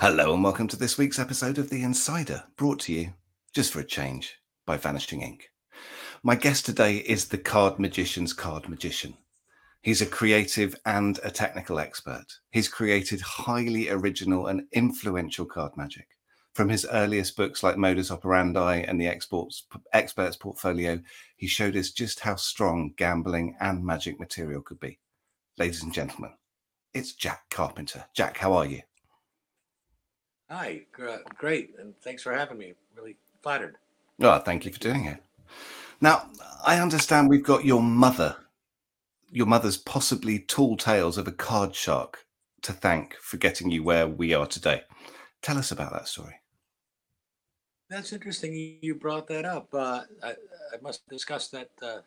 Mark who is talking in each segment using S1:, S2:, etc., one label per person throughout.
S1: Hello, and welcome to this week's episode of The Insider, brought to you, just for a change, by Vanishing Ink. My guest today is the card magician's card magician. He's a creative and a technical expert. He's created highly original and influential card magic. From his earliest books like Modus Operandi and the Exports, Expert's Portfolio, he showed us just how strong gambling and magic material could be. Ladies and gentlemen, it's Jack Carpenter. Jack, how are you?
S2: Hi, great, and thanks for having me. Really flattered.
S1: Oh, thank you for doing it. Now, I understand we've got your mother, your mother's possibly tall tales of a card shark to thank for getting you where we are today. Tell us about that story.
S2: That's interesting. You brought that up. Uh, I, I, must discuss that uh,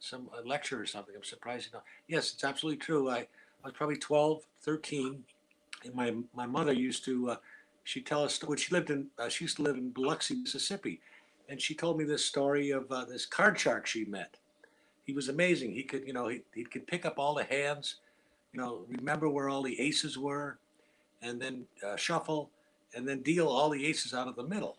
S2: some lecture or something. I'm surprised you know. Yes, it's absolutely true. I, I was probably 12, 13, and my my mother used to. Uh, she tell us when she lived in. Uh, she used to live in Biloxi, Mississippi, and she told me this story of uh, this card shark she met. He was amazing. He could, you know, he, he could pick up all the hands, you know, remember where all the aces were, and then uh, shuffle, and then deal all the aces out of the middle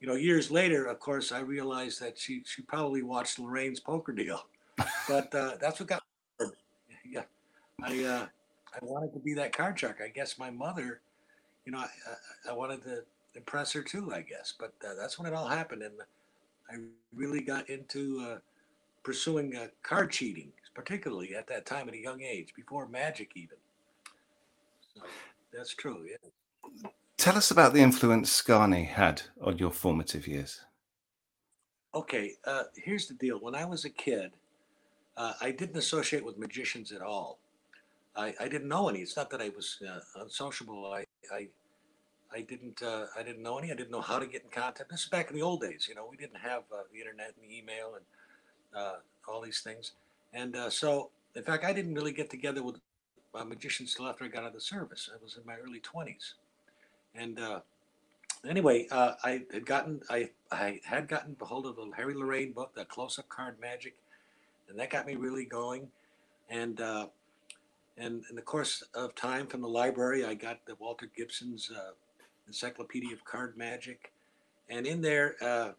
S2: you know, years later, of course, I realized that she she probably watched Lorayne's poker deal, but uh, that's what got. Yeah, I uh, I wanted to be that card shark. I guess my mother, you know, I, I wanted to impress her too. I guess, but uh, that's when it all happened, and I really got into uh, pursuing uh, card cheating, particularly at that time at a young age, before magic even. So that's true. Yeah.
S1: Tell us about the influence Scarne had on your formative years.
S2: Okay, uh, here's the deal. When I was a kid, uh, I didn't associate with magicians at all. I, I didn't know any. It's not that I was uh, unsociable. I, I, I didn't. Uh, I didn't know any. I didn't know how to get in contact. This is back in the old days. You know, we didn't have uh, the internet and email and uh, all these things. And so, in fact, I didn't really get together with magicians till after I got out of the service. I was in my early twenties. And uh, anyway, uh, I had gotten I I had gotten hold of the Harry Lorayne book, the Close Up Card Magic, and that got me really going. And uh, and in the course of time from the library, I got the Walter Gibson's uh, Encyclopedia of Card Magic, and in there. Uh,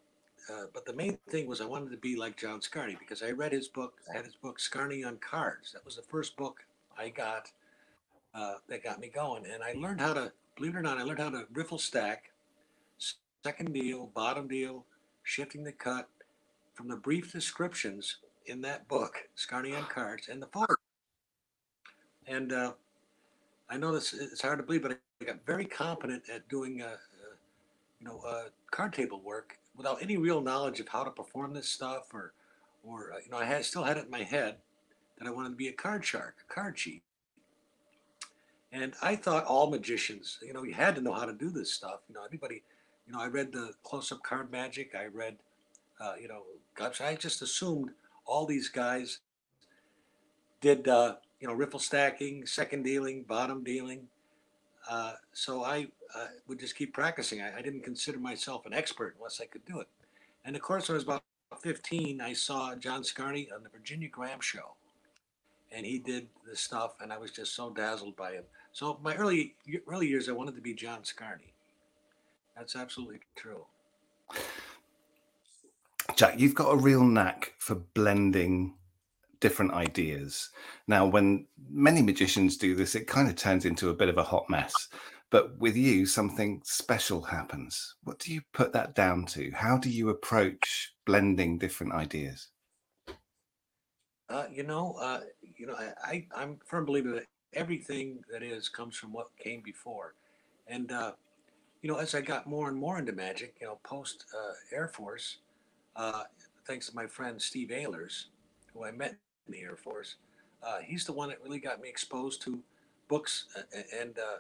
S2: uh, but the main thing was I wanted to be like John Scarne because I read his book. I had his book Scarne on Cards. That was the first book I got uh, that got me going, and I learned how to believe it or not, I learned how to riffle stack, second deal, bottom deal, shifting the cut from the brief descriptions in that book, Scarne on Cards, and the photo. And uh, I know this it's hard to believe, but I got very competent at doing, uh, you know, uh, card table work without any real knowledge of how to perform this stuff, or, or uh, you know, I had still had it in my head that I wanted to be a card shark, a card cheat. And I thought all magicians, you know, you had to know how to do this stuff. You know, everybody, you know, I read the close up card magic. I read, uh, you know, gosh, I just assumed all these guys did, uh, you know, riffle stacking, second dealing, bottom dealing. Uh, so I uh, would just keep practicing. I, I, didn't consider myself an expert unless I could do it. And of course, when I was about 15, I saw John Scarne on the Virginia Graham show. And he did this stuff, and I was just so dazzled by him. So my early early years, I wanted to be John Scarne. That's absolutely true.
S1: Jack, you've got a real knack for blending different ideas. Now, when many magicians do this, it kind of turns into a bit of a hot mess. But with you, something special happens. What do you put that down to? How do you approach blending different ideas?
S2: Uh, you know, uh, you know, I, I, am firm believer that everything that is comes from what came before. And, uh, you know, as I got more and more into magic, you know, post uh, Air Force, uh, thanks to my friend Steve Ehlers, who I met in the Air Force, uh, he's the one that really got me exposed to books uh, and uh,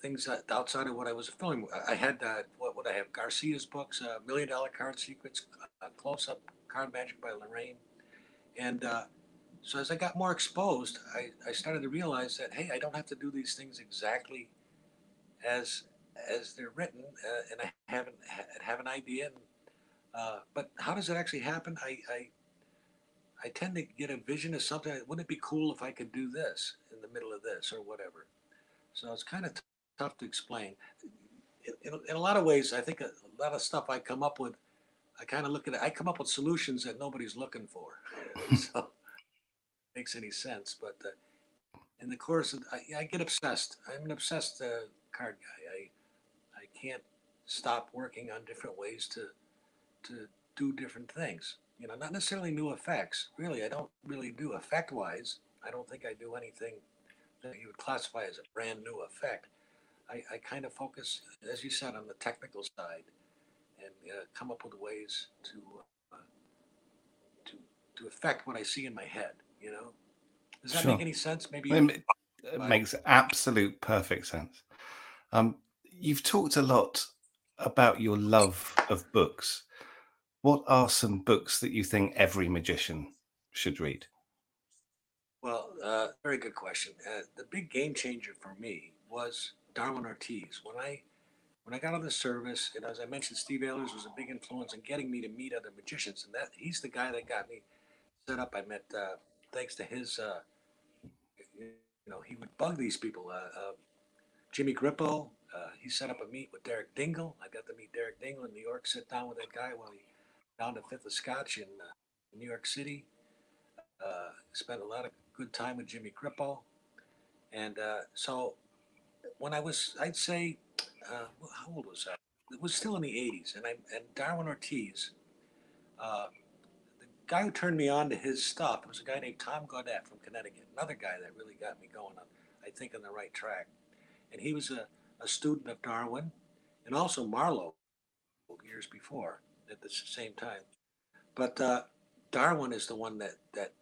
S2: things outside of what I was filming. I had, what would I have, Garcia's books, Million Dollar Card Secrets, Close Up Card Magic by Lorayne. And so as I got more exposed, I, I started to realize that hey, I don't have to do these things exactly as as they're written, uh, and I haven't have an idea. And, uh, but how does it actually happen? I, I I tend to get a vision of something. Wouldn't it be cool if I could do this in the middle of this or whatever? So it's kind of tough to explain. In, in, in, a lot of ways, I think a, a lot of stuff I come up with, I kind of look at it. I come up with solutions that nobody's looking for. so it makes any sense. But uh, in the course of, I, I, get obsessed. I'm an obsessed uh, card guy. I I can't stop working on different ways to to do different things. You know, not necessarily new effects. Really, I don't really do effect wise. I don't think I do anything that you would classify as a brand new effect. I, I kind of focus, as you said, on the technical side and uh, come up with ways to uh, to to affect what I see in my head. You know, does that sure. make any sense? Maybe
S1: it, it makes absolute perfect sense. Um, you've talked a lot about your love of books. What are some books that you think every magician should read?
S2: Well, uh, very good question. Uh, the big game changer for me was Darwin Ortiz. When I when I got on the service, and as I mentioned, Steve Ayers was a big influence in getting me to meet other magicians, and that he's the guy that got me set up. I met uh, thanks to his, uh, you know, he would bug these people. Uh, uh, Jimmy Grippo, he set up a meet with Derek Dingle. I got to meet Derek Dingle in New York. Sit down with that guy while he down to Fifth of Scotch in New York City. spent a lot of good time with Jimmy Grippo. And uh, so when I was, I'd say, uh, how old was I? It was still in the 80s. And, I, and Darwin Ortiz, uh, the guy who turned me on to his stuff was a guy named Tom Gaudette from Connecticut, another guy that really got me going on, I think, on the right track. And he was a, a student of Darwin and also Marlowe years before at the same time. But uh, Darwin is the one that, that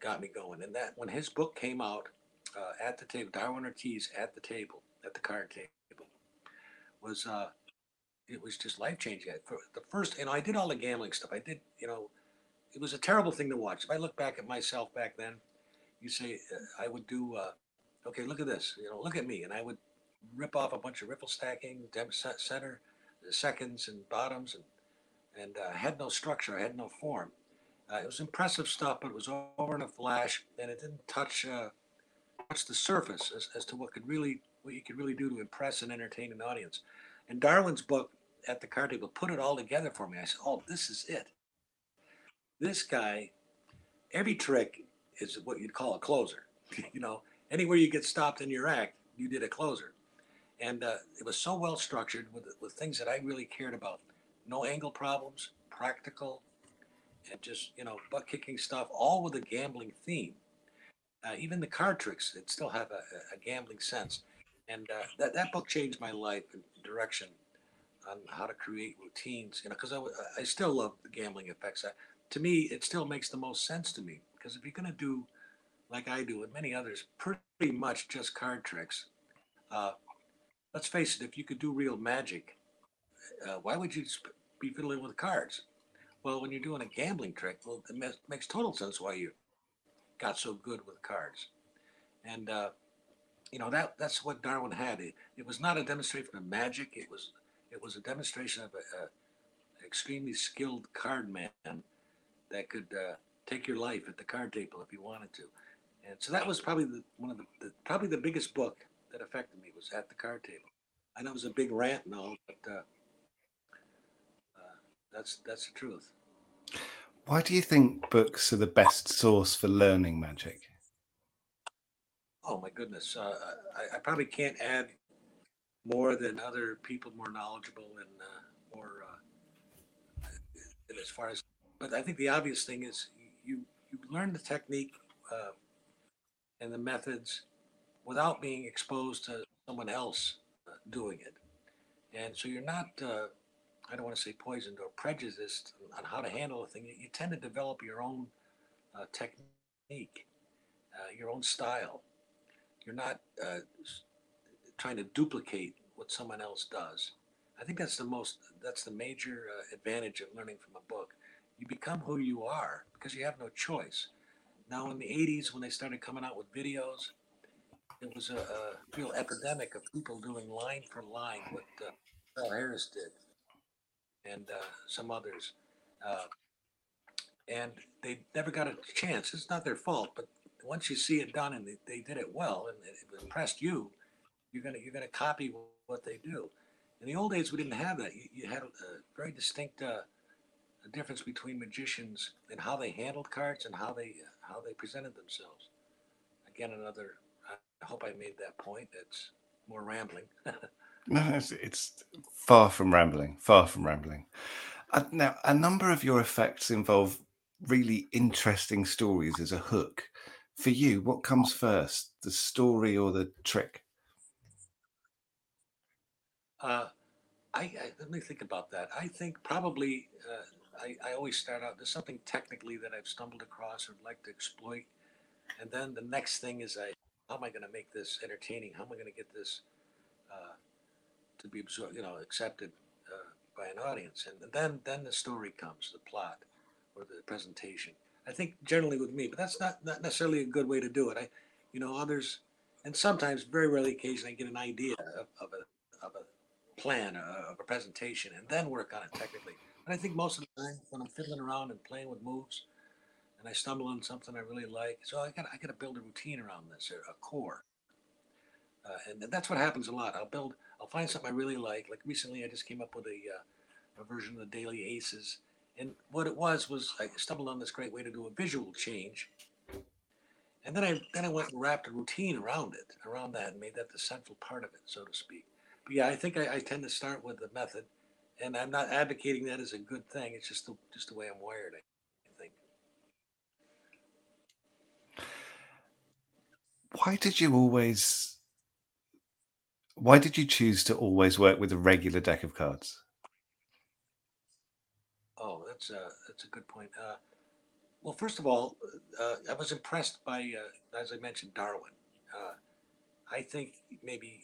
S2: got me going. And that when his book came out uh, at the table, Darwin Ortiz at the table, at the card table, was uh, it was just life changing. The first, you know, I did all the gambling stuff. I did, you know, it was a terrible thing to watch. If I look back at myself back then, you say uh, I would do. Uh, okay, look at this. You know, look at me, and I would rip off a bunch of riffle stacking, center, seconds and bottoms, and and uh, had no structure. Had no form. Uh, it was impressive stuff, but it was over in a flash, and it didn't touch uh, touch the surface as, as to what could really what you could really do to impress and entertain an audience. And Darwin's book at the card table put it all together for me. I said, "Oh, this is it. This guy, every trick is what you'd call a closer. you know, anywhere you get stopped in your act, you did a closer." And uh, it was so well structured with with things that I really cared about. No angle problems, practical, and just you know butt kicking stuff, all with a gambling theme. Uh, even the card tricks that still have a, a gambling sense, and uh, that that book changed my life and direction on how to create routines. You know, because I, I still love the gambling effects. I, to me, it still makes the most sense to me because if you're to do like I do and many others, pretty much just card tricks. Uh, let's face it, if you could do real magic, uh, why would you be fiddling with cards? Well, when you're doing a gambling trick, well, it makes total sense why you got so good with cards. And uh, you know that that's what Darwin had. It, it, was not a demonstration of magic. It was it was a demonstration of an extremely skilled card man that could uh, take your life at the card table if you wanted to. And so that was probably the, one of the, the, probably the biggest book that affected me was at the card table. I know it was a big rant and all, but uh, that's that's the truth.
S1: Why do you think books are the best source for learning magic?
S2: Oh my goodness, uh, I, I, probably can't add more than other people more knowledgeable and uh, more uh, as far as. But I think the obvious thing is you you learn the technique uh, and the methods without being exposed to someone else uh, doing it, and so you're not uh, I don't want to say poisoned or prejudiced on how to handle a thing. You, tend to develop your own uh, technique, uh, your own style. You're not uh, trying to duplicate what someone else does. I think that's the most, that's the major uh, advantage of learning from a book. You become who you are because you have no choice. Now, in the 80s, when they started coming out with videos, it was a, a real epidemic of people doing line for line what uh, Harris did and uh, some others. Uh, and they never got a chance. It's not their fault, but once you see it done and they, they did it well and it impressed you, you're gonna you're gonna copy what they do. In the old days, we didn't have that. You, you had a, a very distinct uh, difference between magicians and how they handled cards and how they how they presented themselves. Again, another. I hope I made that point. It's more rambling.
S1: no, it's, it's, far from rambling. Far from rambling. Uh, now, a number of your effects involve really interesting stories as a hook. For you, what comes first, the story or the trick?
S2: Uh, I, I, let me think about that. I think probably uh, I, I always start out. There's something technically that I've stumbled across or like to exploit, and then the next thing is I how am I going to make this entertaining? How am I going to get this uh, to be absorbed, you know, accepted uh, by an audience? And then then the story comes, the plot or the presentation. I think generally with me, but that's not not necessarily a good way to do it. I, you know, others, and sometimes very rarely, occasionally, I get an idea of, of a of a plan uh, of a presentation and then work on it technically. But I think most of the time when I'm fiddling around and playing with moves, and I stumble on something I really like, so I got I got to build a routine around this, a core. Uh, and that's what happens a lot. I'll build, I'll find something I really like. Like recently, I just came up with a, uh, a version of the Daley Aces, and what it was was I stumbled on this great way to do a visual change, and then I then I went and wrapped a routine around it, around that, and made that the central part of it, so to speak but yeah, I think I, I tend to start with the method, and I'm not advocating that as a good thing. It's just the, just the way I'm wired. I think.
S1: Why did you always? Why did you choose to always work with a regular deck of cards?
S2: Oh, that's a that's a good point. Uh, well, first of all, uh, I was impressed by, uh, as I mentioned, Darwin. Uh, I think maybe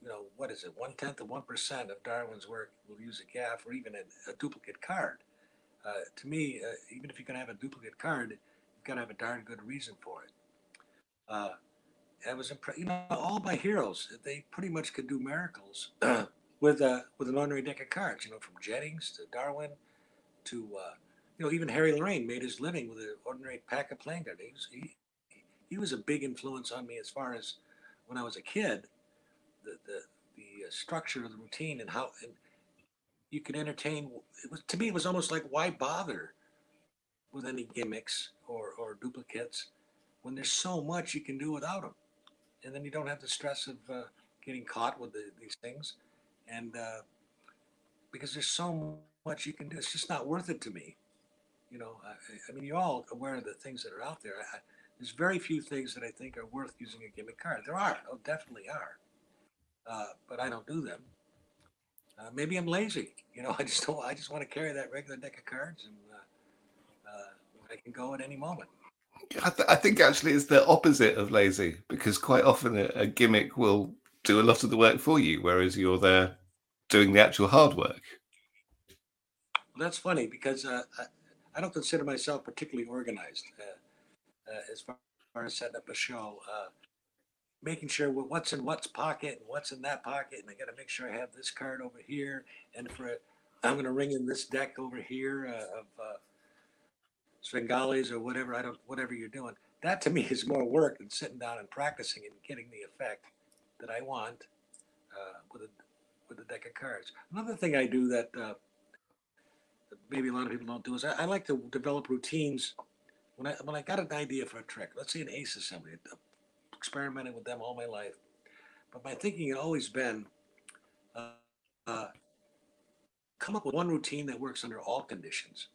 S2: you know, what is it, one tenth of one percent of Darwin's work will use a gaff or even a, a duplicate card. Uh, to me, uh, even if you're going to have a duplicate card, you've got to have a darn good reason for it. I was impressed. You know, all my heroes, they pretty much could do miracles with a with an ordinary deck of cards. You know, from Jennings to Darwin to uh, you know even Harry Lorayne made his living with an ordinary pack of playing cards. He was, he, he was a big influence on me as far as when I was a kid the the, the uh, structure of the routine and how and you can entertain. It was to me, it was almost like why bother with any gimmicks or or duplicates when there's so much you can do without them, and then you don't have the stress of uh, getting caught with the, these things, and uh, because there's so much you can do, it's just not worth it to me. You know, I, I mean, you're all aware of the things that are out there. I, there's very few things that I think are worth using a gimmick card. There are, oh, definitely are uh, but I don't do them. Uh, maybe I'm lazy. You know, I just don't. I just want to carry that regular deck of cards, and uh, uh, I can go at any moment.
S1: I, th- I, think actually it's the opposite of lazy because quite often a, a, gimmick will do a lot of the work for you, whereas you're there doing the actual hard work.
S2: That's funny because uh, I, don't consider myself particularly organized uh, uh, as far as setting up a show making sure what's in what's pocket and what's in that pocket, and I got to make sure I have this card over here, and for I'm going to ring in this deck over here uh, of uh, Svengalis or whatever I don't whatever you're doing. That to me is more work than sitting down and practicing and getting the effect that I want uh, with a with a deck of cards. Another thing I do that, uh, that maybe a lot of people don't do is I, I, like to develop routines when I when I got an idea for a trick. Let's say an ace assembly, a experimented with them all my life. But my thinking had always been uh, uh, come up with one routine that works under all conditions.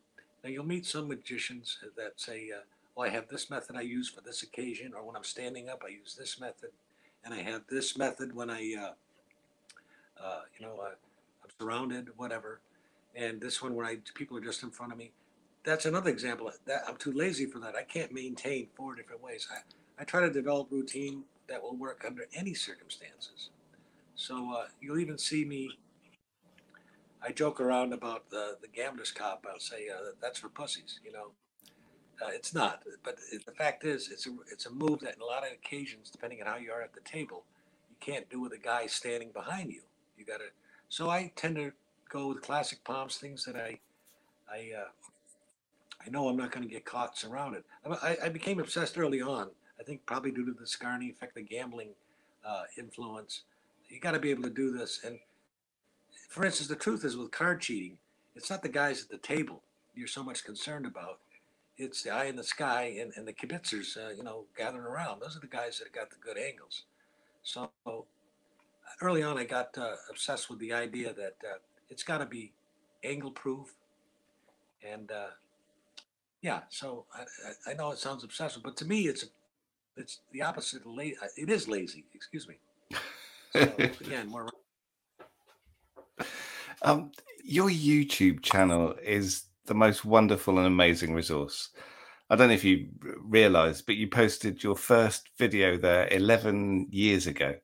S2: Now, you'll meet some magicians that say, uh, well, I have this method I use for this occasion, or when I'm standing up, I use this method, and I have this method when I, uh, uh, you know, uh, I'm surrounded, whatever, and this one where I people are just in front of me. That's another example. That I'm too lazy for that. I can't maintain four different ways. I, I try to develop routine that will work under any circumstances. So uh, you'll even see me. I joke around about the the gambler's cop. I'll say uh, that's for pussies. You know, uh, it's not. But it, the fact is, it's a it's a move that in a lot of occasions, depending on how you are at the table, you can't do with a guy standing behind you. You got to. So I tend to go with classic palms, things that I I uh, I know I'm not going to get caught surrounded. I, I became obsessed early on I think probably due to the Scarne effect, the gambling uh, influence. you got to be able to do this. And for instance, the truth is with card cheating, it's not the guys at the table you're so much concerned about. It's the eye in the sky and, and the kibitzers, uh, you know, gathering around. Those are the guys that have got the good angles. So early on, I got uh, obsessed with the idea that uh, it's got to be angle proof. And uh, yeah, so I, I, know it sounds obsessive, but to me, it's it's the opposite of lazy. It is lazy. Excuse me. So again, more.
S1: Um, your YouTube channel is the most wonderful and amazing resource. I don't know if you realize, but you posted your first video there 11 years ago.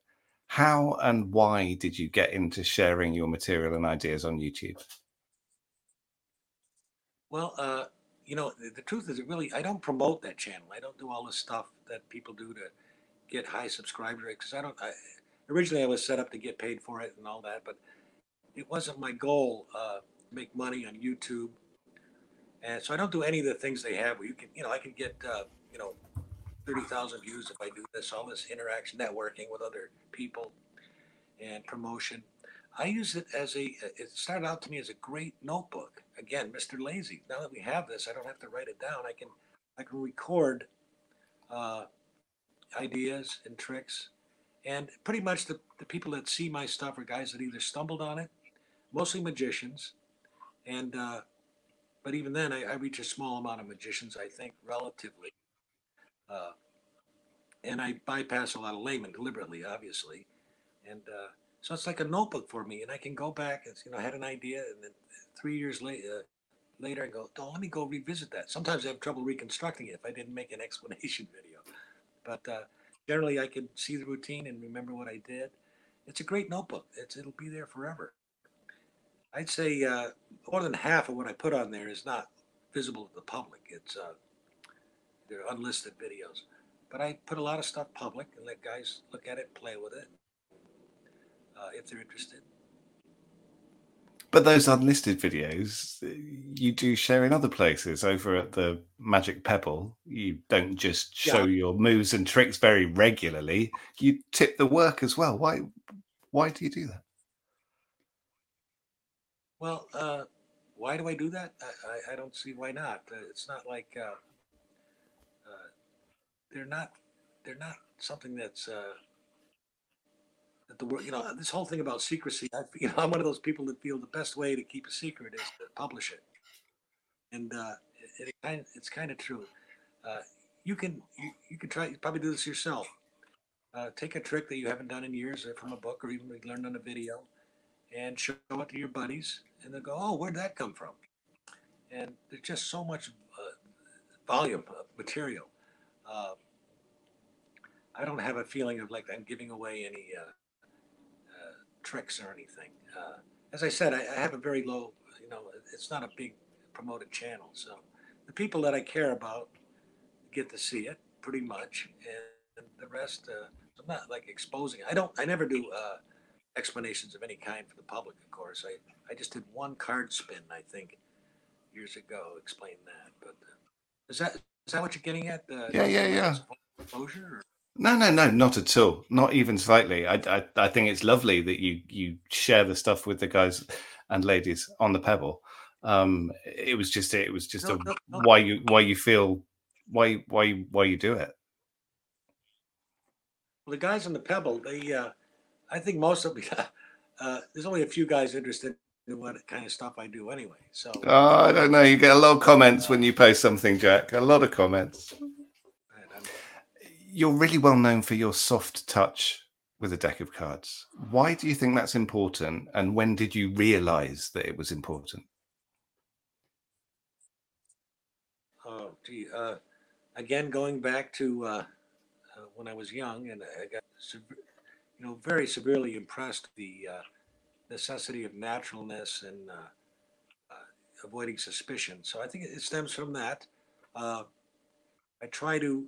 S1: How and why did you get into sharing your material and ideas on YouTube?
S2: Well, uh, you know, the, the, truth is, really, I don't promote that channel. I don't do all the stuff that people do to get high subscriber rates because I don't, I, originally I was set up to get paid for it and all that, but it wasn't my goal uh, to make money on YouTube. And so I don't do any of the things they have where you can, you know, I can get, uh, you know, 30,000 views if I do this, all this interaction, networking with other people and promotion. I use it as a, it started out to me as a great notebook. Again, Mr. Lazy. Now that we have this, I don't have to write it down. I can, I can record uh, ideas and tricks. And pretty much the, the people that see my stuff are guys that either stumbled on it, mostly magicians. And, uh, but even then, I, I reach a small amount of magicians, I think, relatively. Uh, and I bypass a lot of laymen deliberately, obviously. And uh, so it's like a notebook for me, and I can go back and you know I had an idea, and then three years later, uh, later I go, oh, let me go revisit that. Sometimes I have trouble reconstructing it if I didn't make an explanation video, but uh, generally I can see the routine and remember what I did. It's a great notebook. It's it'll be there forever. I'd say uh, more than half of what I put on there is not visible to the public. It's uh, they're unlisted videos. But I put a lot of stuff public and let guys look at it, play with it, uh, if they're interested.
S1: But those unlisted videos, you do share in other places. Over at the Magic Pebble, you don't just show yeah. your moves and tricks very regularly. You tip the work as well. Why? Why do you do that?
S2: Well, uh, why do I do that? I, I, I don't see why not. Uh, it's not like uh, they're not they're not something that's uh, that the world. You know, this whole thing about secrecy. I, you know, I'm one of those people that feel the best way to keep a secret is to publish it, and uh, it, it kind it's kind of true. Uh, you can you, you can try you probably do this yourself. Uh, take a trick that you haven't done in years, from a book, or even learned on a video, and show it to your buddies, and they'll go, "Oh, where'd that come from?" And there's just so much uh, volume of material uh, I don't have a feeling of like I'm giving away any uh, uh, tricks or anything. Uh, as I said, I, I, have a very low, you know, it's not a big promoted channel. So the people that I care about get to see it pretty much, and the rest, uh, I'm not like exposing. I don't. I never do explanations of any kind for the public. Of course, I I just did one card spin. I think years ago, explain that. But is that is that what you're getting at?
S1: Uh, yeah, yeah, yeah. Exposure? No, no, no, not at all. Not even slightly. I, I, I think it's lovely that you you share the stuff with the guys and ladies on the Pebble. Um, it was just it was just no, a, no, no. why you why you feel why why why you do it.
S2: Well, the guys on the Pebble, they, uh, I think most of uh, there's only a few guys interested in what kind of stuff I do anyway. So
S1: oh, I don't know. You get a lot of comments when you post something, Jack. A lot of comments. You're really well known for your soft touch with a deck of cards. Why do you think that's important? And when did you realize that it was important?
S2: Oh, gee. Uh, again, going back to uh, uh, when I was young, and I got, you know, very severely impressed the uh, necessity of naturalness and uh, uh, avoiding suspicion. So I think it stems from that. Uh, I try to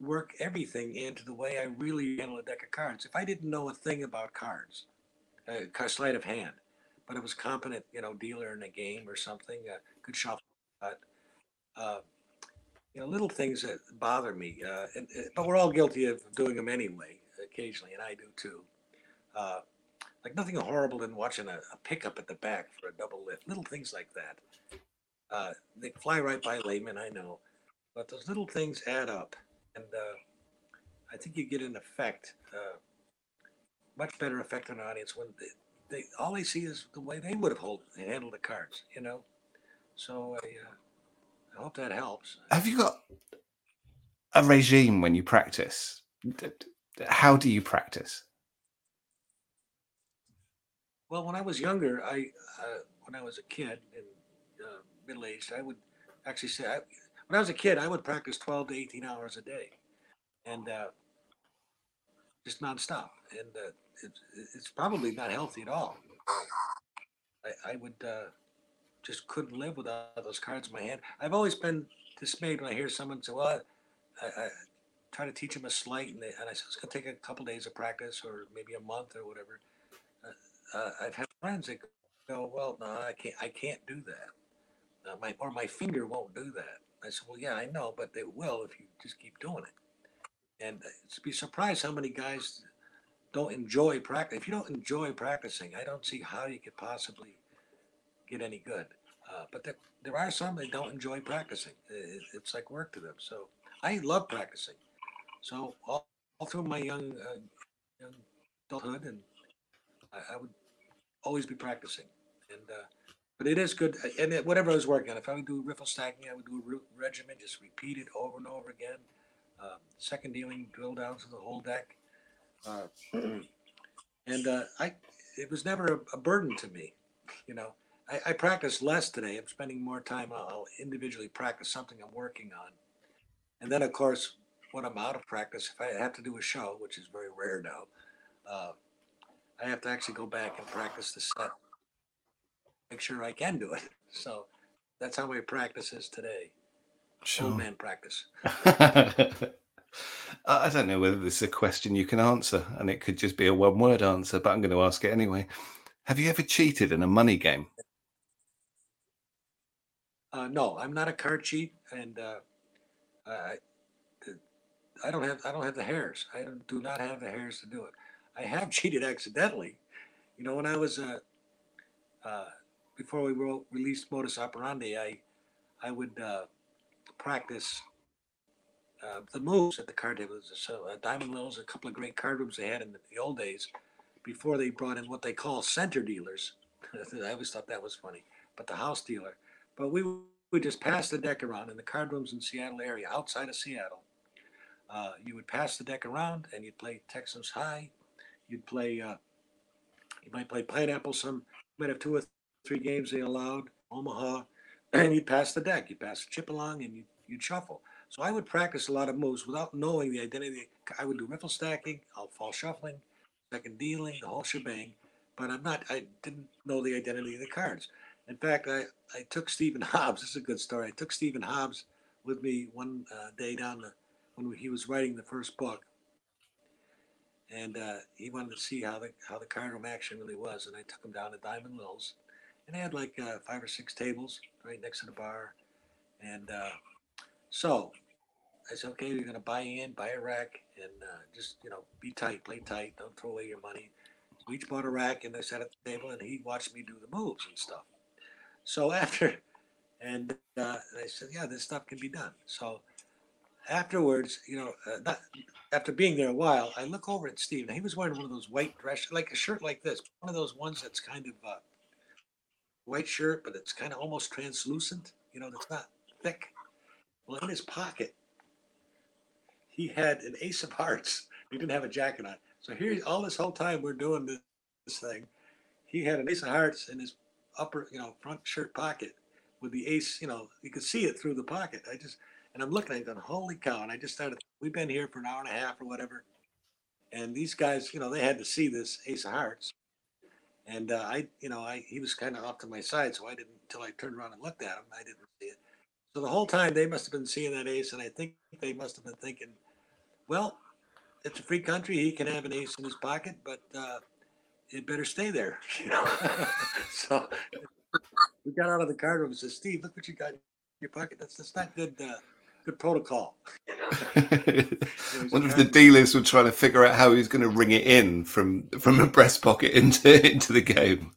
S2: work everything into the way I really handle a deck of cards. If I didn't know a thing about cards, a sleight of hand, but I was competent, you know, dealer in a game or something, uh, good shuffle, but uh, you know, little things that bother me. Uh, and, but we're all guilty of doing them anyway, occasionally, and I do too. Uh, like nothing horrible than watching a, a pickup at the back for a double lift. Little things like that. Uh, they fly right by layman, I know, but those little things add up, and uh, I think you get an effect, uh, much better effect on an audience when they, they all they see is the way they would have hold, handled the cards, you know. So I, uh, I hope that helps.
S1: Have you got a regime when you practice? How do you practice?
S2: Well, when I was younger, I uh, when I was a kid and uh, middle aged, I would actually say I, when I was a kid, I would practice twelve to eighteen hours a day, and uh, just nonstop. And uh, it's, probably not healthy at all. I, I would uh, just couldn't live without those cards in my hand. I've always been dismayed when I hear someone say, "Well, I, I try to teach them a sleight," and, they, and I said it's going to take a couple days of practice or maybe a month or whatever uh, I've had friends that go, well, no, I can't, I can't do that. Uh, my or my finger won't do that. I said, well, yeah, I know, but they will if you just keep doing it. And to be surprised how many guys don't enjoy practice. If you don't enjoy practicing, I don't see how you could possibly get any good. Uh, but there, there are some that don't enjoy practicing. It, it's like work to them. So I love practicing. So all, all through my young, uh, young adulthood and I, I would always be practicing. And uh, but it is good. And it, whatever I was working on, if I would do riffle stacking, I would do a regimen, just repeat it over and over again. Um, second dealing, drill down to the whole deck. Uh, and uh, I, it was never a, a, burden to me. You know, I, I practice less today. I'm spending more time. I'll individually practice something I'm working on. And then, of course, when I'm out of practice, if I have to do a show, which is very rare now, uh, I have to actually go back and practice the set, make sure I can do it. So that's how my practice is today. Sure. Old man practice.
S1: I don't know whether this is a question you can answer, and it could just be a one word answer, but I'm going to ask it anyway. Have you ever cheated in a money game?
S2: Uh, no, I'm not a card cheat, and uh, I, I don't have I don't have the hairs. I do not have the hairs to do it. I have cheated accidentally. You know, when I was uh, uh, before we wrote, released Modus Operandi, I I would uh, practice uh, the moves at the card tables. So uh, Diamond Lil's, a couple of great card rooms they had in the, the old days, before they brought in what they call center dealers. I always thought that was funny, but the house dealer. But we would just pass the deck around in the card rooms in Seattle area, outside of Seattle. Uh, you would pass the deck around and you'd play Texas High, You'd play, uh, you might play pineapple. Some you might have two or three games they allowed. Omaha, and you'd pass the deck. You'd pass the chip along, and you'd, you'd shuffle. So I would practice a lot of moves without knowing the identity. I would do riffle stacking. I'll fall shuffling, second dealing, the whole shebang. But I'm not. I didn't know the identity of the cards. In fact, I, I took Stephen Hobbs. This is a good story. I took Stephen Hobbs with me one uh, day down the, when he was writing the first book, and uh, he wanted to see how the how the card room action really was. And I took him down to Diamond Lil's, and they had like uh, five or six tables right next to the bar. And uh, so I said, okay, you're gonna buy in, buy a rack, and uh, just you know be tight, play tight, don't throw away your money. We each bought a rack, and I sat at the table, and he watched me do the moves and stuff. So after, and uh, I said, yeah, this stuff can be done. So afterwards, you know, uh, not, after being there a while, I look over at Steve, and he was wearing one of those white dress, like a shirt like this, one of those ones that's kind of uh, white shirt, but it's kind of almost translucent. You know, that's not thick. Well, in his pocket, he had an ace of hearts. He didn't have a jacket on. So here, all this whole time we're doing this, this thing, he had an ace of hearts in his upper, you know, front shirt pocket with the ace. You know, you could see it through the pocket. I just and I'm looking at it going, holy cow. And I just started, we've been here for an hour and a half or whatever. And these guys, you know, they had to see this Ace of Hearts. And uh, I, you know, I he was kind of off to my side, so I didn't until I turned around and looked at him. I didn't see it. So the whole time they must have been seeing that ace, and I think they must have been thinking, well, it's a free country. He can have an ace in his pocket, but uh, it better stay there. You know. so we got out of the card room and said, "Steve, look what you got in your pocket. That's that's not good. Uh, good protocol.
S1: Wonder if the dealers were trying to figure out how he was going to ring it in from from a breast pocket into into the game.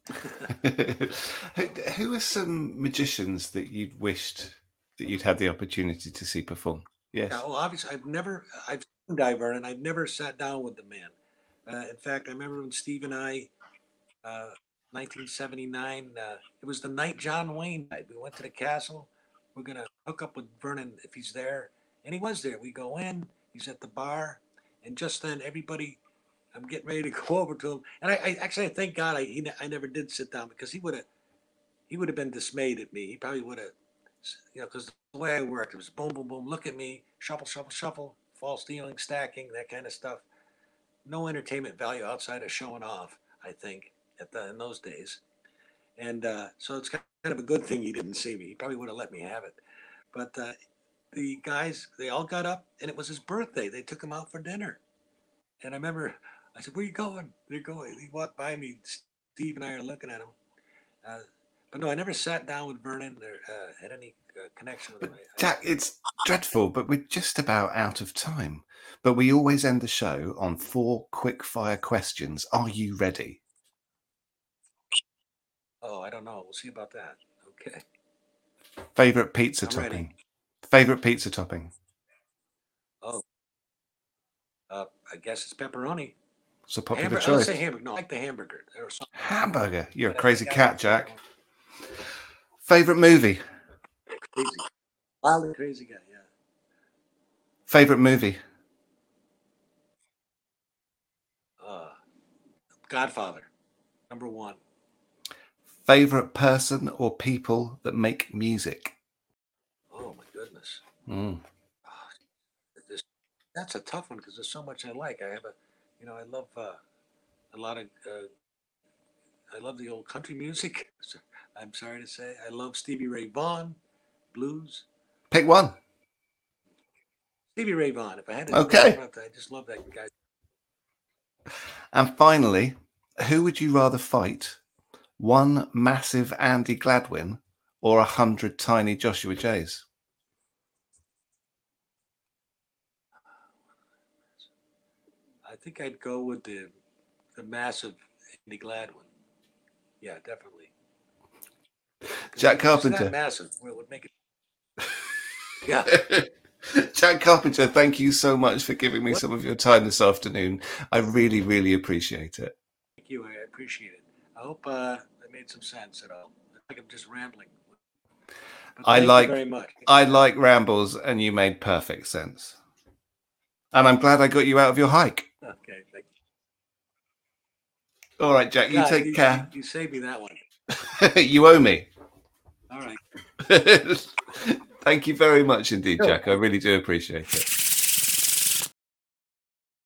S1: who, are some magicians that you'd wished that you'd had the opportunity to see perform? Yes.
S2: Yeah, well, obviously, I've never, I've seen Diver, and I've never sat down with the man. Uh, in fact, I remember when Steve and I, uh, 1979, uh, it was the night John Wayne died. We went to the castle. We're gonna hook up with Vernon if he's there, and he was there. We go in. He's at the bar, and just then, everybody, I'm getting ready to go over to him, and I, I actually I thank God I he, I never did sit down because he would have, he would have been dismayed at me. He probably would have you know, because the way I worked, it was boom, boom, boom, look at me, shuffle, shuffle, shuffle, false dealing, stacking, that kind of stuff. No entertainment value outside of showing off, I think, at the in those days. And uh, so it's kind of a good thing he didn't see me. He probably would have let me have it. But uh, the guys, they all got up, and it was his birthday. They took him out for dinner. And I remember, I said, "Where you going?" They're going. He walked by me. Steve and I are looking at him. Uh, but no, I never sat down with Vernon or uh, had any uh, connection with him. I-
S1: Jack, it's dreadful, but we're just about out of time. But we always end the show on four quick fire questions. Are you ready?
S2: oh, I don't know. We'll see about that. Okay.
S1: Favorite pizza
S2: I'm ready.
S1: topping? Favorite pizza topping?
S2: Oh, uh, I guess it's pepperoni.
S1: It's a popular
S2: Hamburger. I
S1: choice.
S2: say hamburger. No, I like the hamburger. There was something.
S1: Hamburger. You're a crazy cat, Jack. Favorite movie?
S2: Crazy. Wildly crazy guy. Yeah.
S1: Favorite movie?
S2: Uh, Godfather, number one.
S1: Favorite person or people that make music?
S2: Oh my goodness.
S1: Mm.
S2: This, that's a tough one because there's so much I like. I have a, you know, I love uh, a lot of. Uh, I love the old country music. I'm sorry to say, I love Stevie Ray Vaughan, blues.
S1: Pick one.
S2: Stevie Ray Vaughan. If I had to,
S1: Okay.
S2: I just love that guy.
S1: And finally, who would you rather fight? One massive Andy Gladwin or a hundred tiny Joshua Jays?
S2: I think I'd go with the the massive Andy Gladwin. Yeah, definitely.
S1: Jack Carpenter.
S2: massive. It would make it. Yeah.
S1: Jack Carpenter, thank you so much for giving me
S2: What-
S1: some of your time this afternoon. I really, really appreciate it.
S2: Thank you. I appreciate it. I hope uh, made some sense at all. I think I'm just rambling.
S1: I like-
S2: very much.
S1: I like rambles, and you made perfect sense. And I'm glad I got you out of your hike.
S2: Okay. Thank you.
S1: All right, Jack, you
S2: Yeah,
S1: take care.
S2: You, saved me that one.
S1: you owe me.
S2: All right.
S1: Thank you very much indeed,
S2: Sure.
S1: Jack. I really do appreciate it.